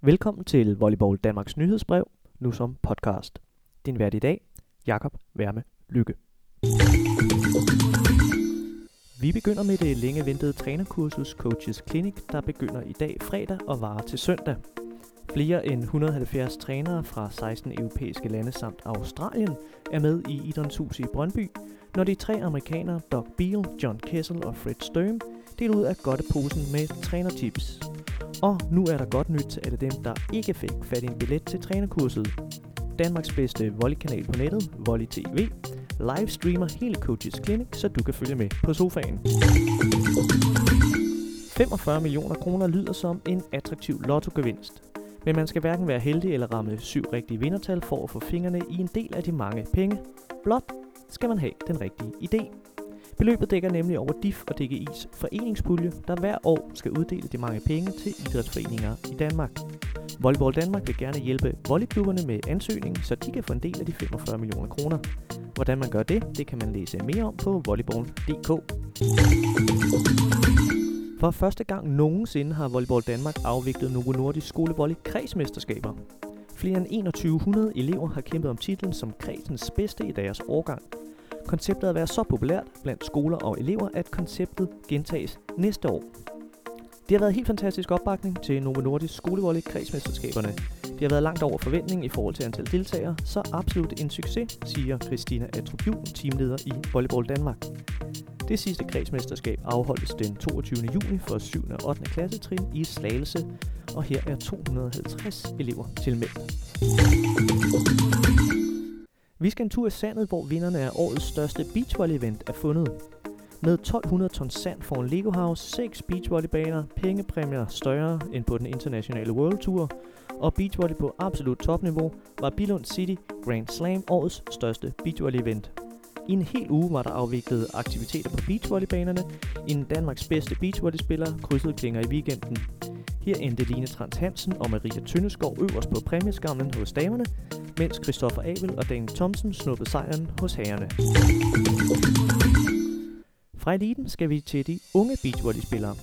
Velkommen til Volleyball Danmarks nyhedsbrev, nu som podcast. Din vært i dag, Jakob Værme Lykke. Vi begynder med det længe ventede trænerkursus Coaches Clinic, der begynder i dag fredag og varer til søndag. Flere end 170 trænere fra 16 europæiske lande samt Australien er med i Idons Hus i Brøndby, når de tre amerikanere Doug Beal, John Kessel og Fred Sturm deler ud af godteposen med trænertips. Og nu er der godt nyt til alle dem, der ikke fik fat i en billet til trænerkurset. Danmarks bedste volleykanal på nettet, Volley TV, livestreamer hele Coaches Clinic, så du kan følge med på sofaen. 45 millioner kroner lyder som en attraktiv lottogevinst. Men man skal hverken være heldig eller ramme syv rigtige vindertal for at få fingrene i en del af de mange penge. Blot skal man have den rigtige idé. Beløbet dækker nemlig over DIF og DGI's foreningspulje, der hver år skal uddele de mange penge til idrætsforeninger i Danmark. Volleyball Danmark vil gerne hjælpe volleyklubberne med ansøgning, så de kan få en del af de 45 millioner kroner. Hvordan man gør det, det kan man læse mere om på volleyball.dk. For første gang nogensinde har Volleyball Danmark afviklet Novo Nordisk Skolevolley kredsmesterskaber. Flere end 2100 elever har kæmpet om titlen som kredsens bedste i deres årgang. Konceptet er at være så populært blandt skoler og elever, at konceptet gentages næste år. Det har været helt fantastisk opbakning til Novo Nordisk skolevolley kredsmesterskaberne. Det har været langt over forventning i forhold til antal deltagere, så absolut en succes, siger Christina Atrup teamleder i Volleyball Danmark. Det sidste kredsmesterskab afholdes den 22. juni for 7. og 8. klassetrin i Slagelse, og her er 250 elever tilmeldt. Vi skal en tur i sandet, hvor vinderne af årets største beachvolley-event er fundet. Med 1200 tons sand foran Lego House, 6 beachvolleybaner, pengepræmier større end på den internationale World Tour, og beachvolley på absolut topniveau, var Bilund City Grand Slam årets største beachvolley-event. I en hel uge var der afviklet aktiviteter på beachvolleybanerne, inden Danmarks bedste beachvolleyspiller krydsede klinger i weekenden. Her endte Line Trans Hansen og Maria Tønneskov øverst på præmieskamlen hos damerne, mens Christoffer Abel og Daniel Thomsen snuppede sejren hos herrerne. Fra eliten skal vi til de unge beachvolleyspillere.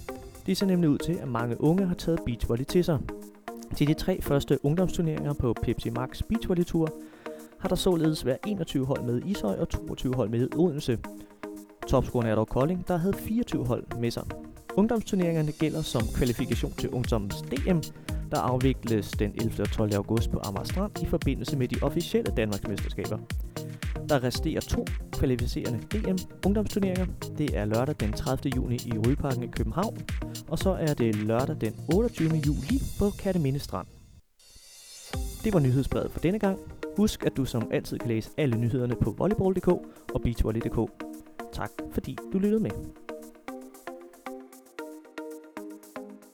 Det ser nemlig ud til, at mange unge har taget beachvolley til sig. Til de tre første ungdomsturneringer på Pepsi Max Beachvolley Tour har der således været 21 hold med Ishøj og 22 hold med Odense. Topscoren er dog Kolding, der havde 24 hold med sig. Ungdomsturneringerne gælder som kvalifikation til ungdommens DM, der afvikles den 11. og 12. august på Amager Strand i forbindelse med de officielle Danmarksmesterskaber. Der resterer to kvalificerende DM ungdomsturneringer. Det er lørdag den 30. juni i Rygeparken i København, og så er det lørdag den 28. juli på Katteminde Strand. Det var nyhedsbrevet for denne gang. Husk, at du som altid kan læse alle nyhederne på volleyball.dk og beachvolley.dk. Tak fordi du lyttede med.